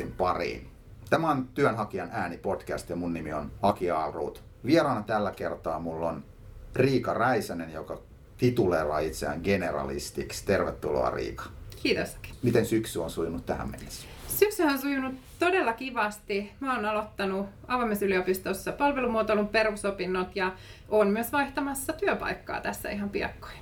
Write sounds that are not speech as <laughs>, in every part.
Duunitori-podcastin pariin. Tämä on Työnhakijan ääni-podcast ja mun nimi on Aki Aalruut. Vieraana tällä kertaa mulla on Riika Räisänen, joka tituleeraa itseään generalistiksi. Tervetuloa Riika. Kiitos. Miten syksy on sujunut tähän mennessä? Syksy on sujunut todella kivasti. Mä oon aloittanut avoimessa yliopistossa palvelumuotoilun perusopinnot ja oon myös vaihtamassa työpaikkaa tässä ihan piakkoin.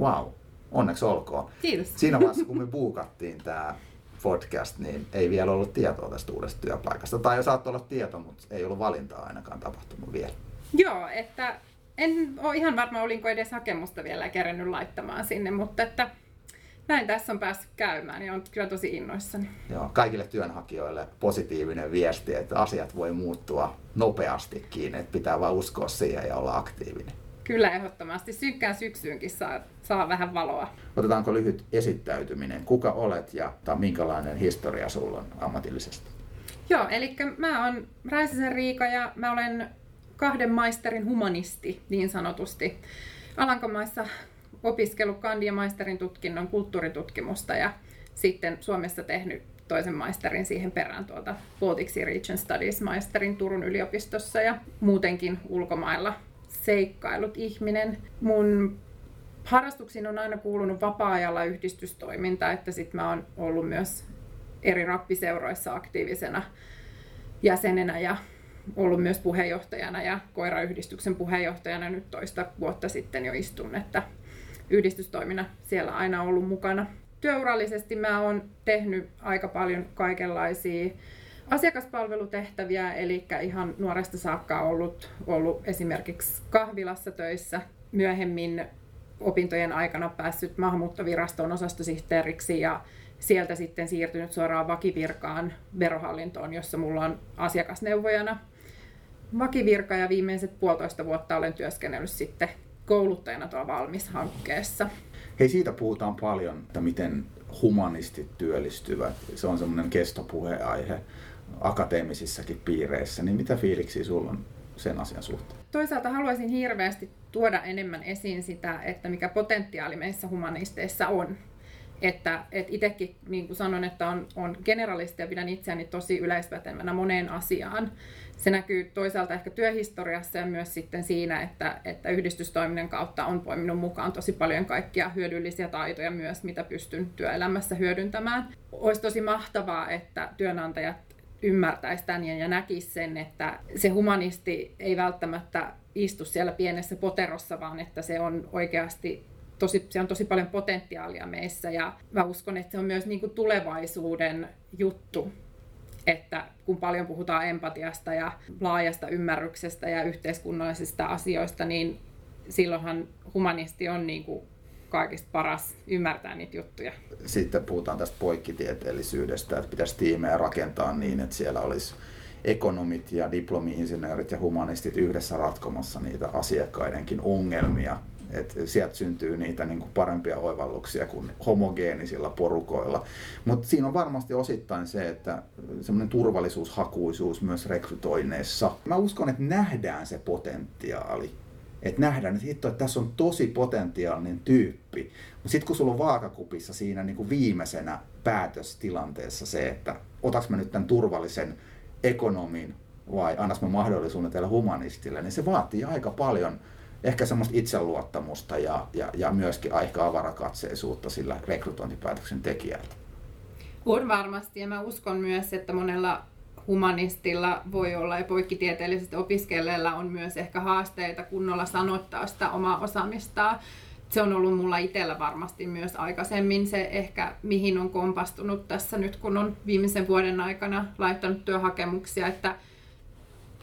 Wow, onneksi olkoon. Kiitos. Siinä vaiheessa, kun me <laughs> buukattiin tämä podcast, niin ei vielä ollut tietoa tästä uudesta työpaikasta. Tai jo saattoi olla tieto, mutta ei ollut valintaa ainakaan tapahtunut vielä. Joo, että en ole ihan varma, olinko edes hakemusta vielä kerännyt laittamaan sinne, mutta että näin tässä on päässyt käymään ja on kyllä tosi innoissani. Joo, kaikille työnhakijoille positiivinen viesti, että asiat voi muuttua nopeastikin, että pitää vain uskoa siihen ja olla aktiivinen. Kyllä ehdottomasti. Synkkään syksyynkin saa, saa vähän valoa. Otetaanko lyhyt esittäytyminen? Kuka olet ja tai minkälainen historia sulla on ammatillisesti? Joo, eli mä oon Räisäsen Riika ja mä olen kahden maisterin humanisti niin sanotusti. Alankomaissa opiskellut kandi- ja maisterin tutkinnon kulttuuritutkimusta ja sitten Suomessa tehnyt toisen maisterin siihen perään tuolta Baltic Sea Region Studies maisterin Turun yliopistossa ja muutenkin ulkomailla seikkailut ihminen. Mun harrastuksiin on aina kuulunut vapaa-ajalla yhdistystoiminta, että sitten mä oon ollut myös eri rappiseuroissa aktiivisena jäsenenä ja ollut myös puheenjohtajana ja koirayhdistyksen puheenjohtajana nyt toista vuotta sitten jo istun, että yhdistystoimina siellä aina ollut mukana. Työurallisesti mä oon tehnyt aika paljon kaikenlaisia asiakaspalvelutehtäviä, eli ihan nuoresta saakka ollut, ollut esimerkiksi kahvilassa töissä, myöhemmin opintojen aikana päässyt maahanmuuttoviraston osastosihteeriksi ja sieltä sitten siirtynyt suoraan vakivirkaan verohallintoon, jossa mulla on asiakasneuvojana vakivirka ja viimeiset puolitoista vuotta olen työskennellyt sitten kouluttajana tuolla Valmis-hankkeessa. Hei, siitä puhutaan paljon, että miten humanistit työllistyvät. Se on semmoinen kestopuheaihe akateemisissakin piireissä. Niin mitä fiiliksiä sulla on sen asian suhteen? Toisaalta haluaisin hirveästi tuoda enemmän esiin sitä, että mikä potentiaali meissä humanisteissa on. Että et itsekin, niin kuin sanon, että on, on generalisti ja pidän itseäni tosi yleispätevänä moneen asiaan. Se näkyy toisaalta ehkä työhistoriassa ja myös sitten siinä, että, että yhdistystoiminnan kautta on poiminut mukaan tosi paljon kaikkia hyödyllisiä taitoja myös, mitä pystyn työelämässä hyödyntämään. Olisi tosi mahtavaa, että työnantajat ymmärtäisi tämän ja näkisi sen, että se humanisti ei välttämättä istu siellä pienessä poterossa, vaan että se on oikeasti tosi, se on tosi paljon potentiaalia meissä. Ja mä uskon, että se on myös niin kuin tulevaisuuden juttu, että kun paljon puhutaan empatiasta ja laajasta ymmärryksestä ja yhteiskunnallisista asioista, niin silloinhan humanisti on niin kuin kaikista paras ymmärtää niitä juttuja. Sitten puhutaan tästä poikkitieteellisyydestä, että pitäisi tiimejä rakentaa niin, että siellä olisi ekonomit ja diplomi-insinöörit ja humanistit yhdessä ratkomassa niitä asiakkaidenkin ongelmia. Et sieltä syntyy niitä niin kuin parempia oivalluksia kuin homogeenisilla porukoilla. Mutta siinä on varmasti osittain se, että semmoinen turvallisuushakuisuus myös rekrytoinneissa. Mä uskon, että nähdään se potentiaali että nähdään, että hitto, että tässä on tosi potentiaalinen tyyppi. Mutta sitten kun sulla on vaakakupissa siinä niin kuin viimeisenä päätöstilanteessa se, että otaks mä nyt tämän turvallisen ekonomin vai annas mä mahdollisuuden teille humanistille, niin se vaatii aika paljon ehkä semmoista itseluottamusta ja, ja, ja myöskin aika avarakatseisuutta sillä rekrytointipäätöksen tekijällä. On varmasti ja mä uskon myös, että monella humanistilla voi olla ja poikkitieteellisesti opiskelijalla on myös ehkä haasteita kunnolla sanottaa sitä omaa osaamistaan. Se on ollut mulla itsellä varmasti myös aikaisemmin se ehkä, mihin on kompastunut tässä nyt, kun on viimeisen vuoden aikana laittanut työhakemuksia, että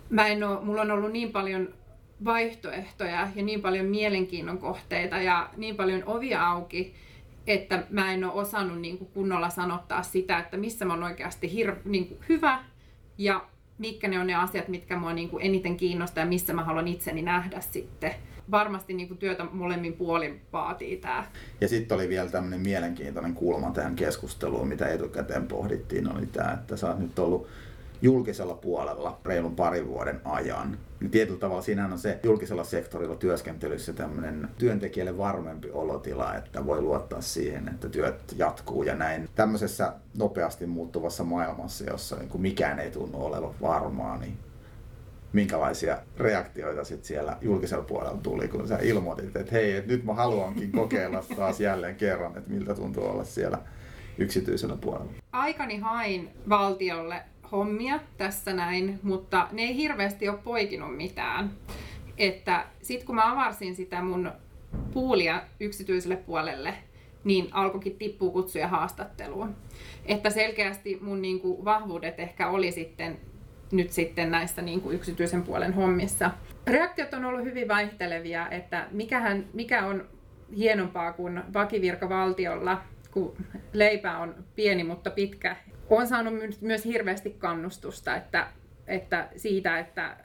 mä en ole, mulla on ollut niin paljon vaihtoehtoja ja niin paljon mielenkiinnon kohteita ja niin paljon ovia auki, että mä en ole osannut niin kunnolla sanottaa sitä, että missä mä oon oikeasti hir- niin hyvä ja mitkä ne on ne asiat, mitkä mua niin kuin eniten kiinnostaa ja missä mä haluan itseni nähdä sitten. Varmasti niin kuin työtä molemmin puolin vaatii tämä. Ja sitten oli vielä tämmöinen mielenkiintoinen kulma tähän keskusteluun, mitä etukäteen pohdittiin, oli tämä, että sä oot nyt ollut julkisella puolella reilun parin vuoden ajan. Niin tietyllä tavalla siinähän on se julkisella sektorilla työskentelyssä tämmöinen työntekijälle varmempi olotila, että voi luottaa siihen, että työt jatkuu ja näin. Tämmöisessä nopeasti muuttuvassa maailmassa, jossa niin kuin mikään ei tunnu olevan varmaa, niin minkälaisia reaktioita sit siellä julkisella puolella tuli, kun sä ilmoitit, että hei, että nyt mä haluankin kokeilla taas jälleen kerran, että miltä tuntuu olla siellä yksityisellä puolella. Aikani hain valtiolle hommia tässä näin, mutta ne ei hirveästi ole poikinut mitään. Että sit kun mä avarsin sitä mun puulia yksityiselle puolelle, niin alkoikin tippua kutsuja haastatteluun. Että selkeästi mun niin kuin, vahvuudet ehkä oli sitten nyt sitten näissä niin kuin yksityisen puolen hommissa. Reaktiot on ollut hyvin vaihtelevia, että mikähän, mikä on hienompaa kuin vakivirka valtiolla, kun leipä on pieni mutta pitkä. Olen saanut myös hirveästi kannustusta että, että siitä, että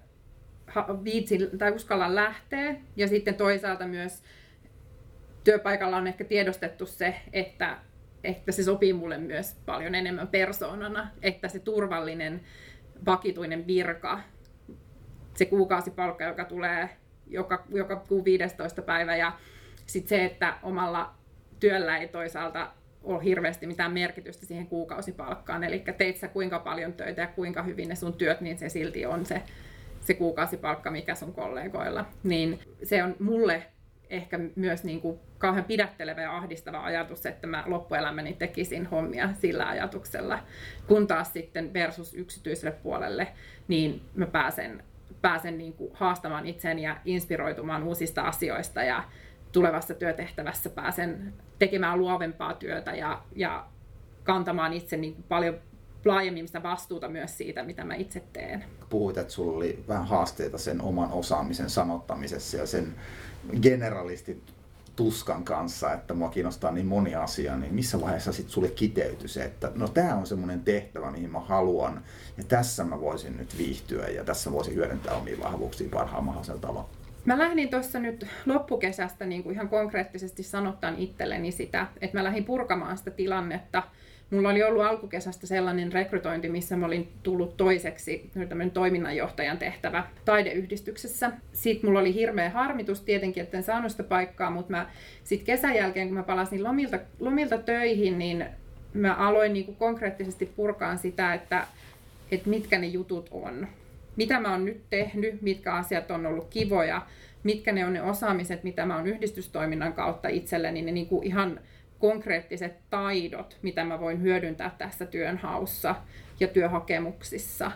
viitsin tai uskalla lähteä. Ja sitten toisaalta myös työpaikalla on ehkä tiedostettu se, että, että se sopii mulle myös paljon enemmän persoonana, että se turvallinen vakituinen virka, se kuukausipalkka, joka tulee joka, joka kuu 15 päivä ja sitten se, että omalla työllä ei toisaalta ole hirveästi mitään merkitystä siihen kuukausipalkkaan. Eli teit sä kuinka paljon töitä ja kuinka hyvin ne sun työt, niin se silti on se, se kuukausipalkka, mikä sun kollegoilla. Niin se on mulle ehkä myös niin kuin kauhean pidättelevä ja ahdistava ajatus, että mä loppuelämäni tekisin hommia sillä ajatuksella. Kun taas sitten versus yksityiselle puolelle, niin mä pääsen, pääsen niin kuin haastamaan itseäni ja inspiroitumaan uusista asioista ja tulevassa työtehtävässä pääsen tekemään luovempaa työtä ja, ja kantamaan itse niin kuin paljon laajemmin sitä vastuuta myös siitä, mitä mä itse teen. Puhuit, että sulla oli vähän haasteita sen oman osaamisen sanottamisessa ja sen generalistit tuskan kanssa, että mua kiinnostaa niin moni asia, niin missä vaiheessa sitten sulle kiteytyi se, että no tämä on semmoinen tehtävä, mihin mä haluan, ja tässä mä voisin nyt viihtyä, ja tässä voisin hyödyntää omia vahvuuksia parhaan mahdollisella tavalla. Mä lähdin tuossa nyt loppukesästä niin kuin ihan konkreettisesti sanottaan itselleni sitä, että mä lähdin purkamaan sitä tilannetta, Mulla oli ollut alkukesästä sellainen rekrytointi, missä mä olin tullut toiseksi toiminnanjohtajan tehtävä taideyhdistyksessä. Sitten mulla oli hirveä harmitus tietenkin, että en saanut sitä paikkaa, mutta mä sitten kesän jälkeen, kun mä palasin lomilta, lomilta töihin, niin mä aloin niin kuin konkreettisesti purkaan sitä, että, että mitkä ne jutut on. Mitä mä oon nyt tehnyt, mitkä asiat on ollut kivoja, mitkä ne on ne osaamiset, mitä mä oon yhdistystoiminnan kautta itselleni, ne niin kuin ihan konkreettiset taidot, mitä mä voin hyödyntää tässä työnhaussa ja työhakemuksissa.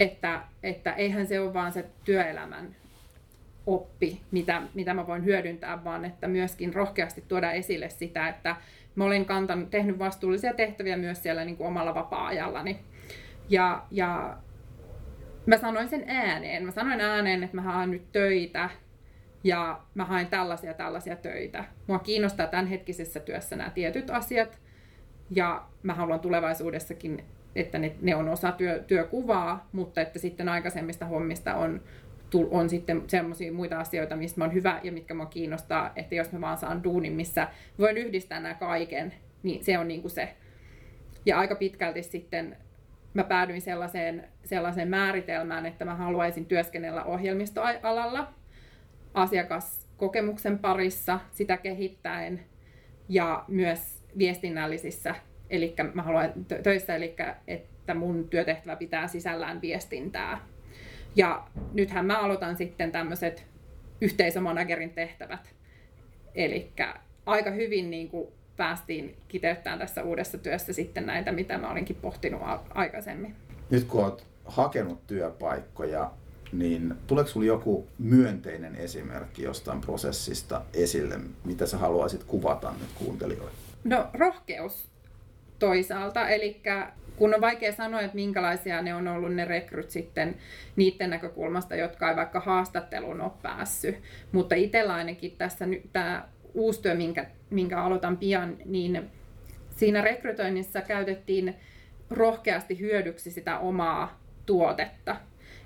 Että, että eihän se ole vaan se työelämän oppi, mitä, mitä mä voin hyödyntää, vaan että myöskin rohkeasti tuoda esille sitä, että mä olen kantanut, tehnyt vastuullisia tehtäviä myös siellä niin kuin omalla vapaa-ajallani. Ja, ja mä sanoin sen ääneen. Mä sanoin ääneen, että mä haen nyt töitä ja mä haen tällaisia tällaisia töitä. Mua kiinnostaa tämänhetkisessä työssä nämä tietyt asiat ja mä haluan tulevaisuudessakin, että ne, ne on osa työ, työkuvaa, mutta että sitten aikaisemmista hommista on, on sitten semmoisia muita asioita, mistä mä oon hyvä ja mitkä mua kiinnostaa, että jos mä vaan saan duunin, missä voin yhdistää nämä kaiken, niin se on niin kuin se. Ja aika pitkälti sitten mä päädyin sellaiseen, sellaiseen määritelmään, että mä haluaisin työskennellä ohjelmistoalalla, asiakaskokemuksen parissa sitä kehittäen ja myös viestinnällisissä, eli mä haluan töissä, eli että mun työtehtävä pitää sisällään viestintää. Ja nythän mä aloitan sitten tämmöiset yhteisömanagerin tehtävät. Eli aika hyvin niin kuin päästiin kiteyttämään tässä uudessa työssä sitten näitä, mitä mä olinkin pohtinut aikaisemmin. Nyt kun olet hakenut työpaikkoja, niin tuleeko sinulle joku myönteinen esimerkki jostain prosessista esille, mitä sä haluaisit kuvata nyt kuuntelijoille? No rohkeus toisaalta, eli kun on vaikea sanoa, että minkälaisia ne on ollut ne rekryt sitten niiden näkökulmasta, jotka ei vaikka haastatteluun ole päässyt. Mutta itsellä ainakin tässä nyt tämä uusi työ, minkä, minkä aloitan pian, niin siinä rekrytoinnissa käytettiin rohkeasti hyödyksi sitä omaa tuotetta.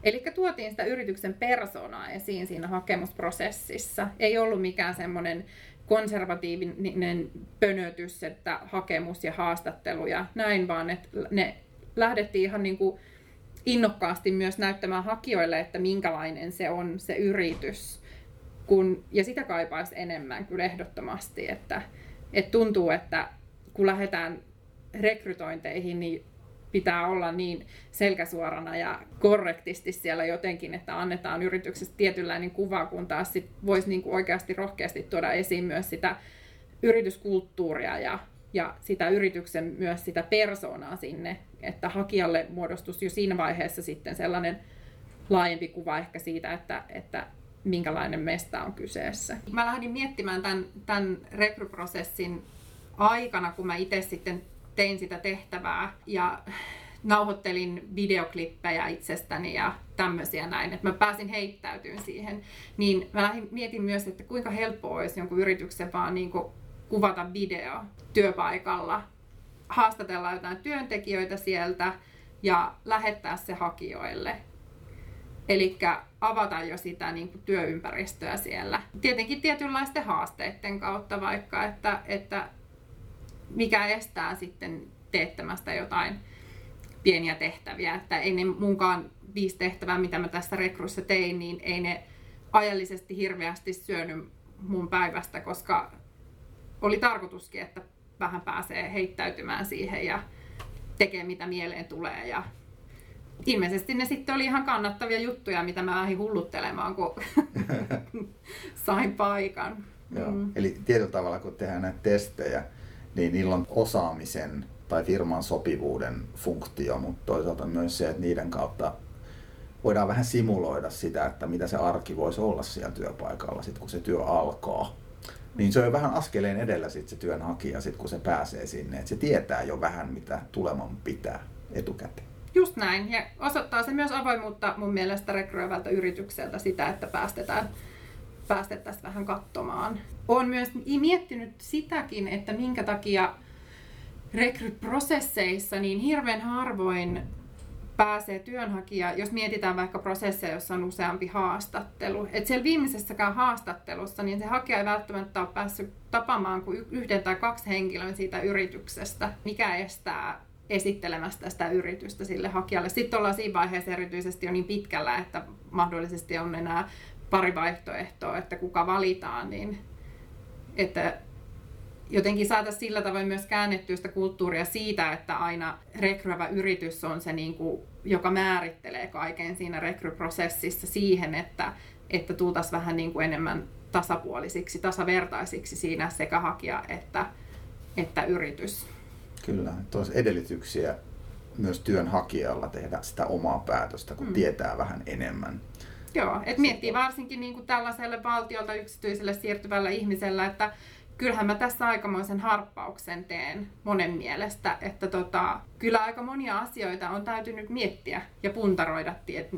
Eli tuotiin sitä yrityksen persoonaa esiin siinä hakemusprosessissa. Ei ollut mikään semmoinen konservatiivinen pönötys, että hakemus ja haastattelu ja näin, vaan että ne lähdettiin ihan niin kuin innokkaasti myös näyttämään hakijoille, että minkälainen se on se yritys. Kun, ja sitä kaipaisi enemmän kyllä ehdottomasti, että, että tuntuu, että kun lähdetään rekrytointeihin, niin pitää olla niin selkäsuorana ja korrektisti siellä jotenkin, että annetaan yrityksestä tietynlainen kuva, kun taas sit voisi niin kuin oikeasti rohkeasti tuoda esiin myös sitä yrityskulttuuria ja, ja sitä yrityksen myös sitä persoonaa sinne, että hakijalle muodostuisi jo siinä vaiheessa sitten sellainen laajempi kuva ehkä siitä, että, että minkälainen mesta on kyseessä. Mä lähdin miettimään tämän, tämän rekryprosessin aikana, kun mä itse sitten tein sitä tehtävää ja nauhoittelin videoklippejä itsestäni ja tämmöisiä näin, että mä pääsin heittäytymään siihen, niin mä lähdin, mietin myös, että kuinka helppoa olisi jonkun yrityksen vaan niin kuvata video työpaikalla, haastatella jotain työntekijöitä sieltä ja lähettää se hakijoille. Eli avata jo sitä niin kuin työympäristöä siellä. Tietenkin tietynlaisten haasteiden kautta vaikka, että, että mikä estää sitten teettämästä jotain pieniä tehtäviä. Että ei ne munkaan viisi tehtävää, mitä mä tässä rekryssä tein, niin ei ne ajallisesti hirveästi syönyt mun päivästä, koska oli tarkoituskin, että vähän pääsee heittäytymään siihen ja tekee mitä mieleen tulee. Ja ilmeisesti ne sitten oli ihan kannattavia juttuja, mitä mä lähdin hulluttelemaan, kun <laughs> sain paikan. Joo. Mm. Eli tietyllä tavalla, kun tehdään näitä testejä, niin niillä on osaamisen tai firman sopivuuden funktio, mutta toisaalta myös se, että niiden kautta voidaan vähän simuloida sitä, että mitä se arki voisi olla siellä työpaikalla, sit kun se työ alkaa. Niin se on jo vähän askeleen edellä sit se työnhakija, sit kun se pääsee sinne, että se tietää jo vähän, mitä tuleman pitää etukäteen. Just näin, ja osoittaa se myös avoimuutta mun mielestä rekryöivältä yritykseltä sitä, että päästetään päästettäisiin vähän katsomaan. Olen myös miettinyt sitäkin, että minkä takia rekryprosesseissa niin hirveän harvoin pääsee työnhakija, jos mietitään vaikka prosesseja, jossa on useampi haastattelu. Et siellä viimeisessäkään haastattelussa niin se hakija ei välttämättä ole päässyt tapaamaan kuin yhden tai kaksi henkilöä siitä yrityksestä, mikä estää esittelemästä sitä yritystä sille hakijalle. Sitten ollaan siinä vaiheessa erityisesti jo niin pitkällä, että mahdollisesti on enää pari vaihtoehtoa, että kuka valitaan, niin että jotenkin saataisiin sillä tavoin myös käännettyä sitä kulttuuria siitä, että aina rekryävä yritys on se, niin kuin, joka määrittelee kaiken siinä rekryprosessissa siihen, että, että tultaisiin vähän niin kuin enemmän tasapuolisiksi, tasavertaisiksi siinä sekä hakija että, että yritys. Kyllä, että olisi edellytyksiä myös työnhakijalla tehdä sitä omaa päätöstä, kun mm. tietää vähän enemmän. Joo, että miettii varsinkin niin kuin tällaiselle valtiolta yksityiselle siirtyvällä ihmisellä, että kyllähän mä tässä aikamoisen harppauksen teen monen mielestä, että tota, kyllä aika monia asioita on täytynyt miettiä ja puntaroida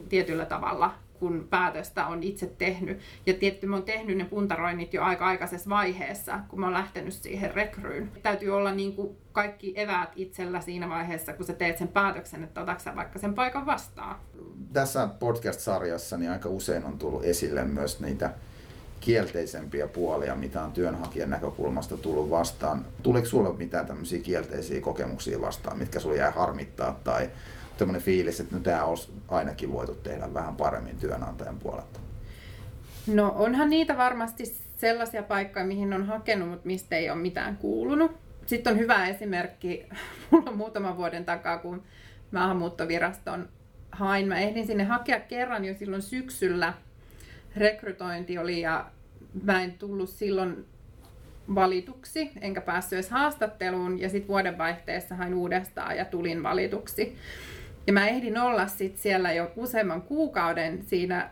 tietyllä tavalla kun päätöstä on itse tehnyt. Ja tietty mä oon tehnyt ne puntaroinnit jo aika aikaisessa vaiheessa, kun mä oon lähtenyt siihen rekryyn. Täytyy olla niin kuin kaikki eväät itsellä siinä vaiheessa, kun sä teet sen päätöksen, että otatko sä vaikka sen paikan vastaan. Tässä podcast-sarjassa niin aika usein on tullut esille myös niitä kielteisempiä puolia, mitä on työnhakijan näkökulmasta tullut vastaan. Tuleeko sulle mitään tämmöisiä kielteisiä kokemuksia vastaan, mitkä sulle jää harmittaa tai tämmöinen fiilis, että no tämä olisi ainakin voitu tehdä vähän paremmin työnantajan puolelta? No onhan niitä varmasti sellaisia paikkoja, mihin on hakenut, mutta mistä ei ole mitään kuulunut. Sitten on hyvä esimerkki, <laughs> mulla on muutaman vuoden takaa, kun maahanmuuttoviraston hain. Mä ehdin sinne hakea kerran jo silloin syksyllä. Rekrytointi oli ja mä en tullut silloin valituksi, enkä päässyt edes haastatteluun. Ja sitten vuodenvaihteessa hain uudestaan ja tulin valituksi. Ja mä ehdin olla sit siellä jo useamman kuukauden siinä,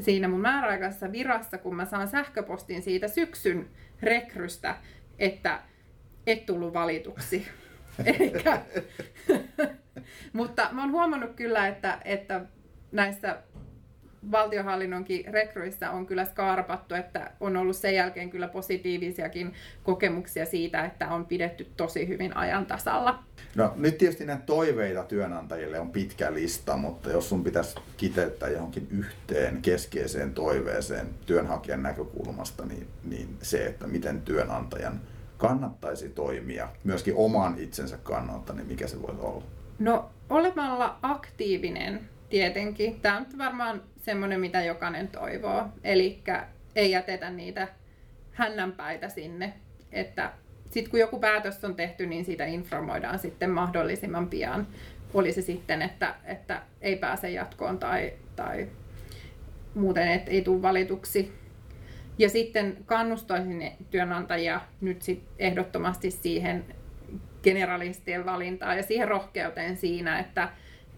siinä mun määräaikaisessa virassa, kun mä saan sähköpostin siitä syksyn rekrystä, että et tullut valituksi. <laughs> Eikä. <laughs> Mutta mä oon huomannut kyllä, että, että näissä valtiohallinnonkin rekryissä on kyllä skarpattu, että on ollut sen jälkeen kyllä positiivisiakin kokemuksia siitä, että on pidetty tosi hyvin ajan tasalla. No nyt tietysti näitä toiveita työnantajille on pitkä lista, mutta jos sun pitäisi kiteyttää johonkin yhteen keskeiseen toiveeseen työnhakijan näkökulmasta, niin, niin se, että miten työnantajan kannattaisi toimia myöskin oman itsensä kannalta, niin mikä se voisi olla? No olemalla aktiivinen tietenkin. Tämä on varmaan semmoinen, mitä jokainen toivoo. Eli ei jätetä niitä hännänpäitä sinne, että sitten kun joku päätös on tehty, niin siitä informoidaan sitten mahdollisimman pian. Oli se sitten, että, että ei pääse jatkoon tai, tai muuten, että ei tule valituksi. Ja sitten kannustaisin työnantajia nyt sit ehdottomasti siihen generalistien valintaan ja siihen rohkeuteen siinä, että,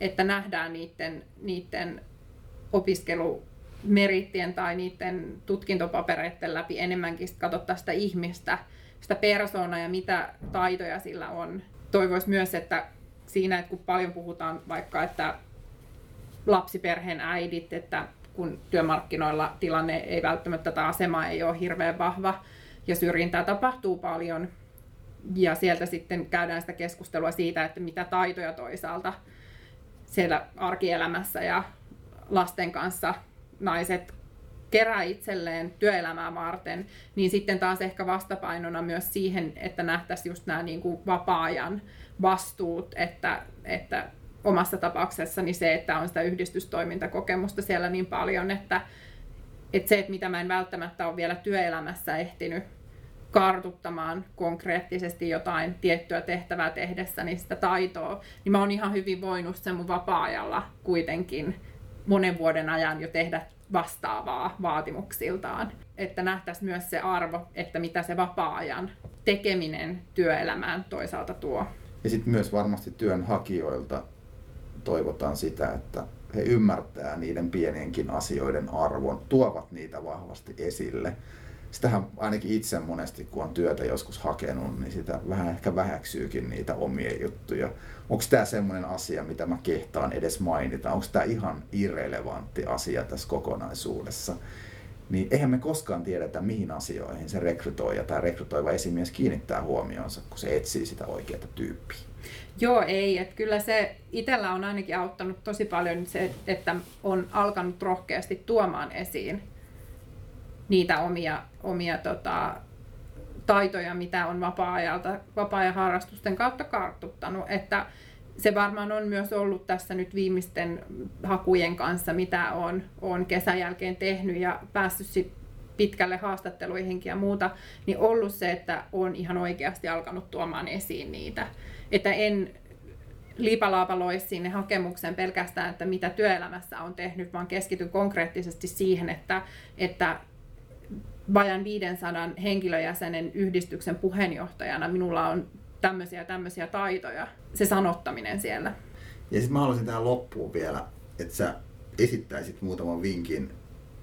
että nähdään niiden, niiden opiskelumerittien tai niiden tutkintopapereiden läpi enemmänkin katsotaan sitä ihmistä, sitä persoonaa ja mitä taitoja sillä on. Toivoisi myös, että siinä, että kun paljon puhutaan vaikka, että lapsiperheen äidit, että kun työmarkkinoilla tilanne ei välttämättä, tämä asema ei ole hirveän vahva ja syrjintää tapahtuu paljon, ja sieltä sitten käydään sitä keskustelua siitä, että mitä taitoja toisaalta siellä arkielämässä ja lasten kanssa naiset kerää itselleen työelämää varten, niin sitten taas ehkä vastapainona myös siihen, että nähtäisiin just nämä niin kuin vapaa-ajan vastuut, että, että omassa tapauksessani se, että on sitä yhdistystoimintakokemusta siellä niin paljon, että, että se, että mitä mä en välttämättä ole vielä työelämässä ehtinyt kartuttamaan konkreettisesti jotain tiettyä tehtävää tehdessä, niin sitä taitoa, niin mä oon ihan hyvin voinut sen mun vapaa-ajalla kuitenkin monen vuoden ajan jo tehdä vastaavaa vaatimuksiltaan. Että nähtäisiin myös se arvo, että mitä se vapaa-ajan tekeminen työelämään toisaalta tuo. Ja sitten myös varmasti työnhakijoilta toivotaan sitä, että he ymmärtää niiden pienienkin asioiden arvon, tuovat niitä vahvasti esille sitähän ainakin itse monesti, kun on työtä joskus hakenut, niin sitä vähän ehkä vähäksyykin niitä omia juttuja. Onko tämä semmoinen asia, mitä mä kehtaan edes mainita? Onko tämä ihan irrelevantti asia tässä kokonaisuudessa? Niin eihän me koskaan tiedetä, mihin asioihin se rekrytoija tai rekrytoiva esimies kiinnittää huomionsa, kun se etsii sitä oikeaa tyyppiä. Joo, ei. Että kyllä se itsellä on ainakin auttanut tosi paljon se, että on alkanut rohkeasti tuomaan esiin niitä omia, omia tota, taitoja, mitä on vapaa-ajalta, vapaa-ajan harrastusten kautta kartuttanut. Että se varmaan on myös ollut tässä nyt viimeisten hakujen kanssa, mitä on, on kesän jälkeen tehnyt ja päässyt sit pitkälle haastatteluihinkin ja muuta, niin ollut se, että on ihan oikeasti alkanut tuomaan esiin niitä. Että en liipalaapaloi sinne hakemukseen pelkästään, että mitä työelämässä on tehnyt, vaan keskityn konkreettisesti siihen, että, että vajan 500 henkilöjäsenen yhdistyksen puheenjohtajana minulla on tämmöisiä tämmöisiä taitoja, se sanottaminen siellä. Ja sitten mä haluaisin tähän loppuun vielä, että sä esittäisit muutaman vinkin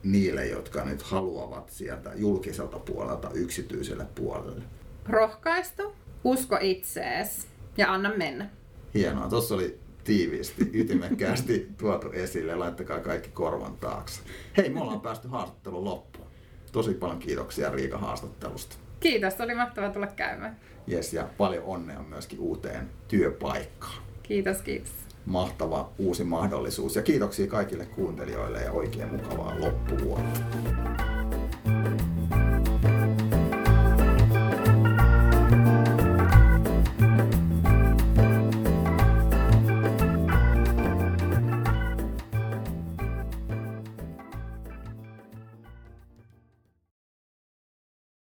niille, jotka nyt haluavat sieltä julkiselta puolelta yksityiselle puolelle. Rohkaistu, usko itsees ja anna mennä. Hienoa, tuossa oli tiiviisti, ytimekkäästi tuotu esille. Laittakaa kaikki korvan taakse. Hei, me ollaan päästy haastattelun loppuun tosi paljon kiitoksia Riika haastattelusta. Kiitos, oli mahtavaa tulla käymään. Yes, ja paljon onnea myöskin uuteen työpaikkaan. Kiitos, kiitos. Mahtava uusi mahdollisuus ja kiitoksia kaikille kuuntelijoille ja oikein mukavaa loppuvuotta.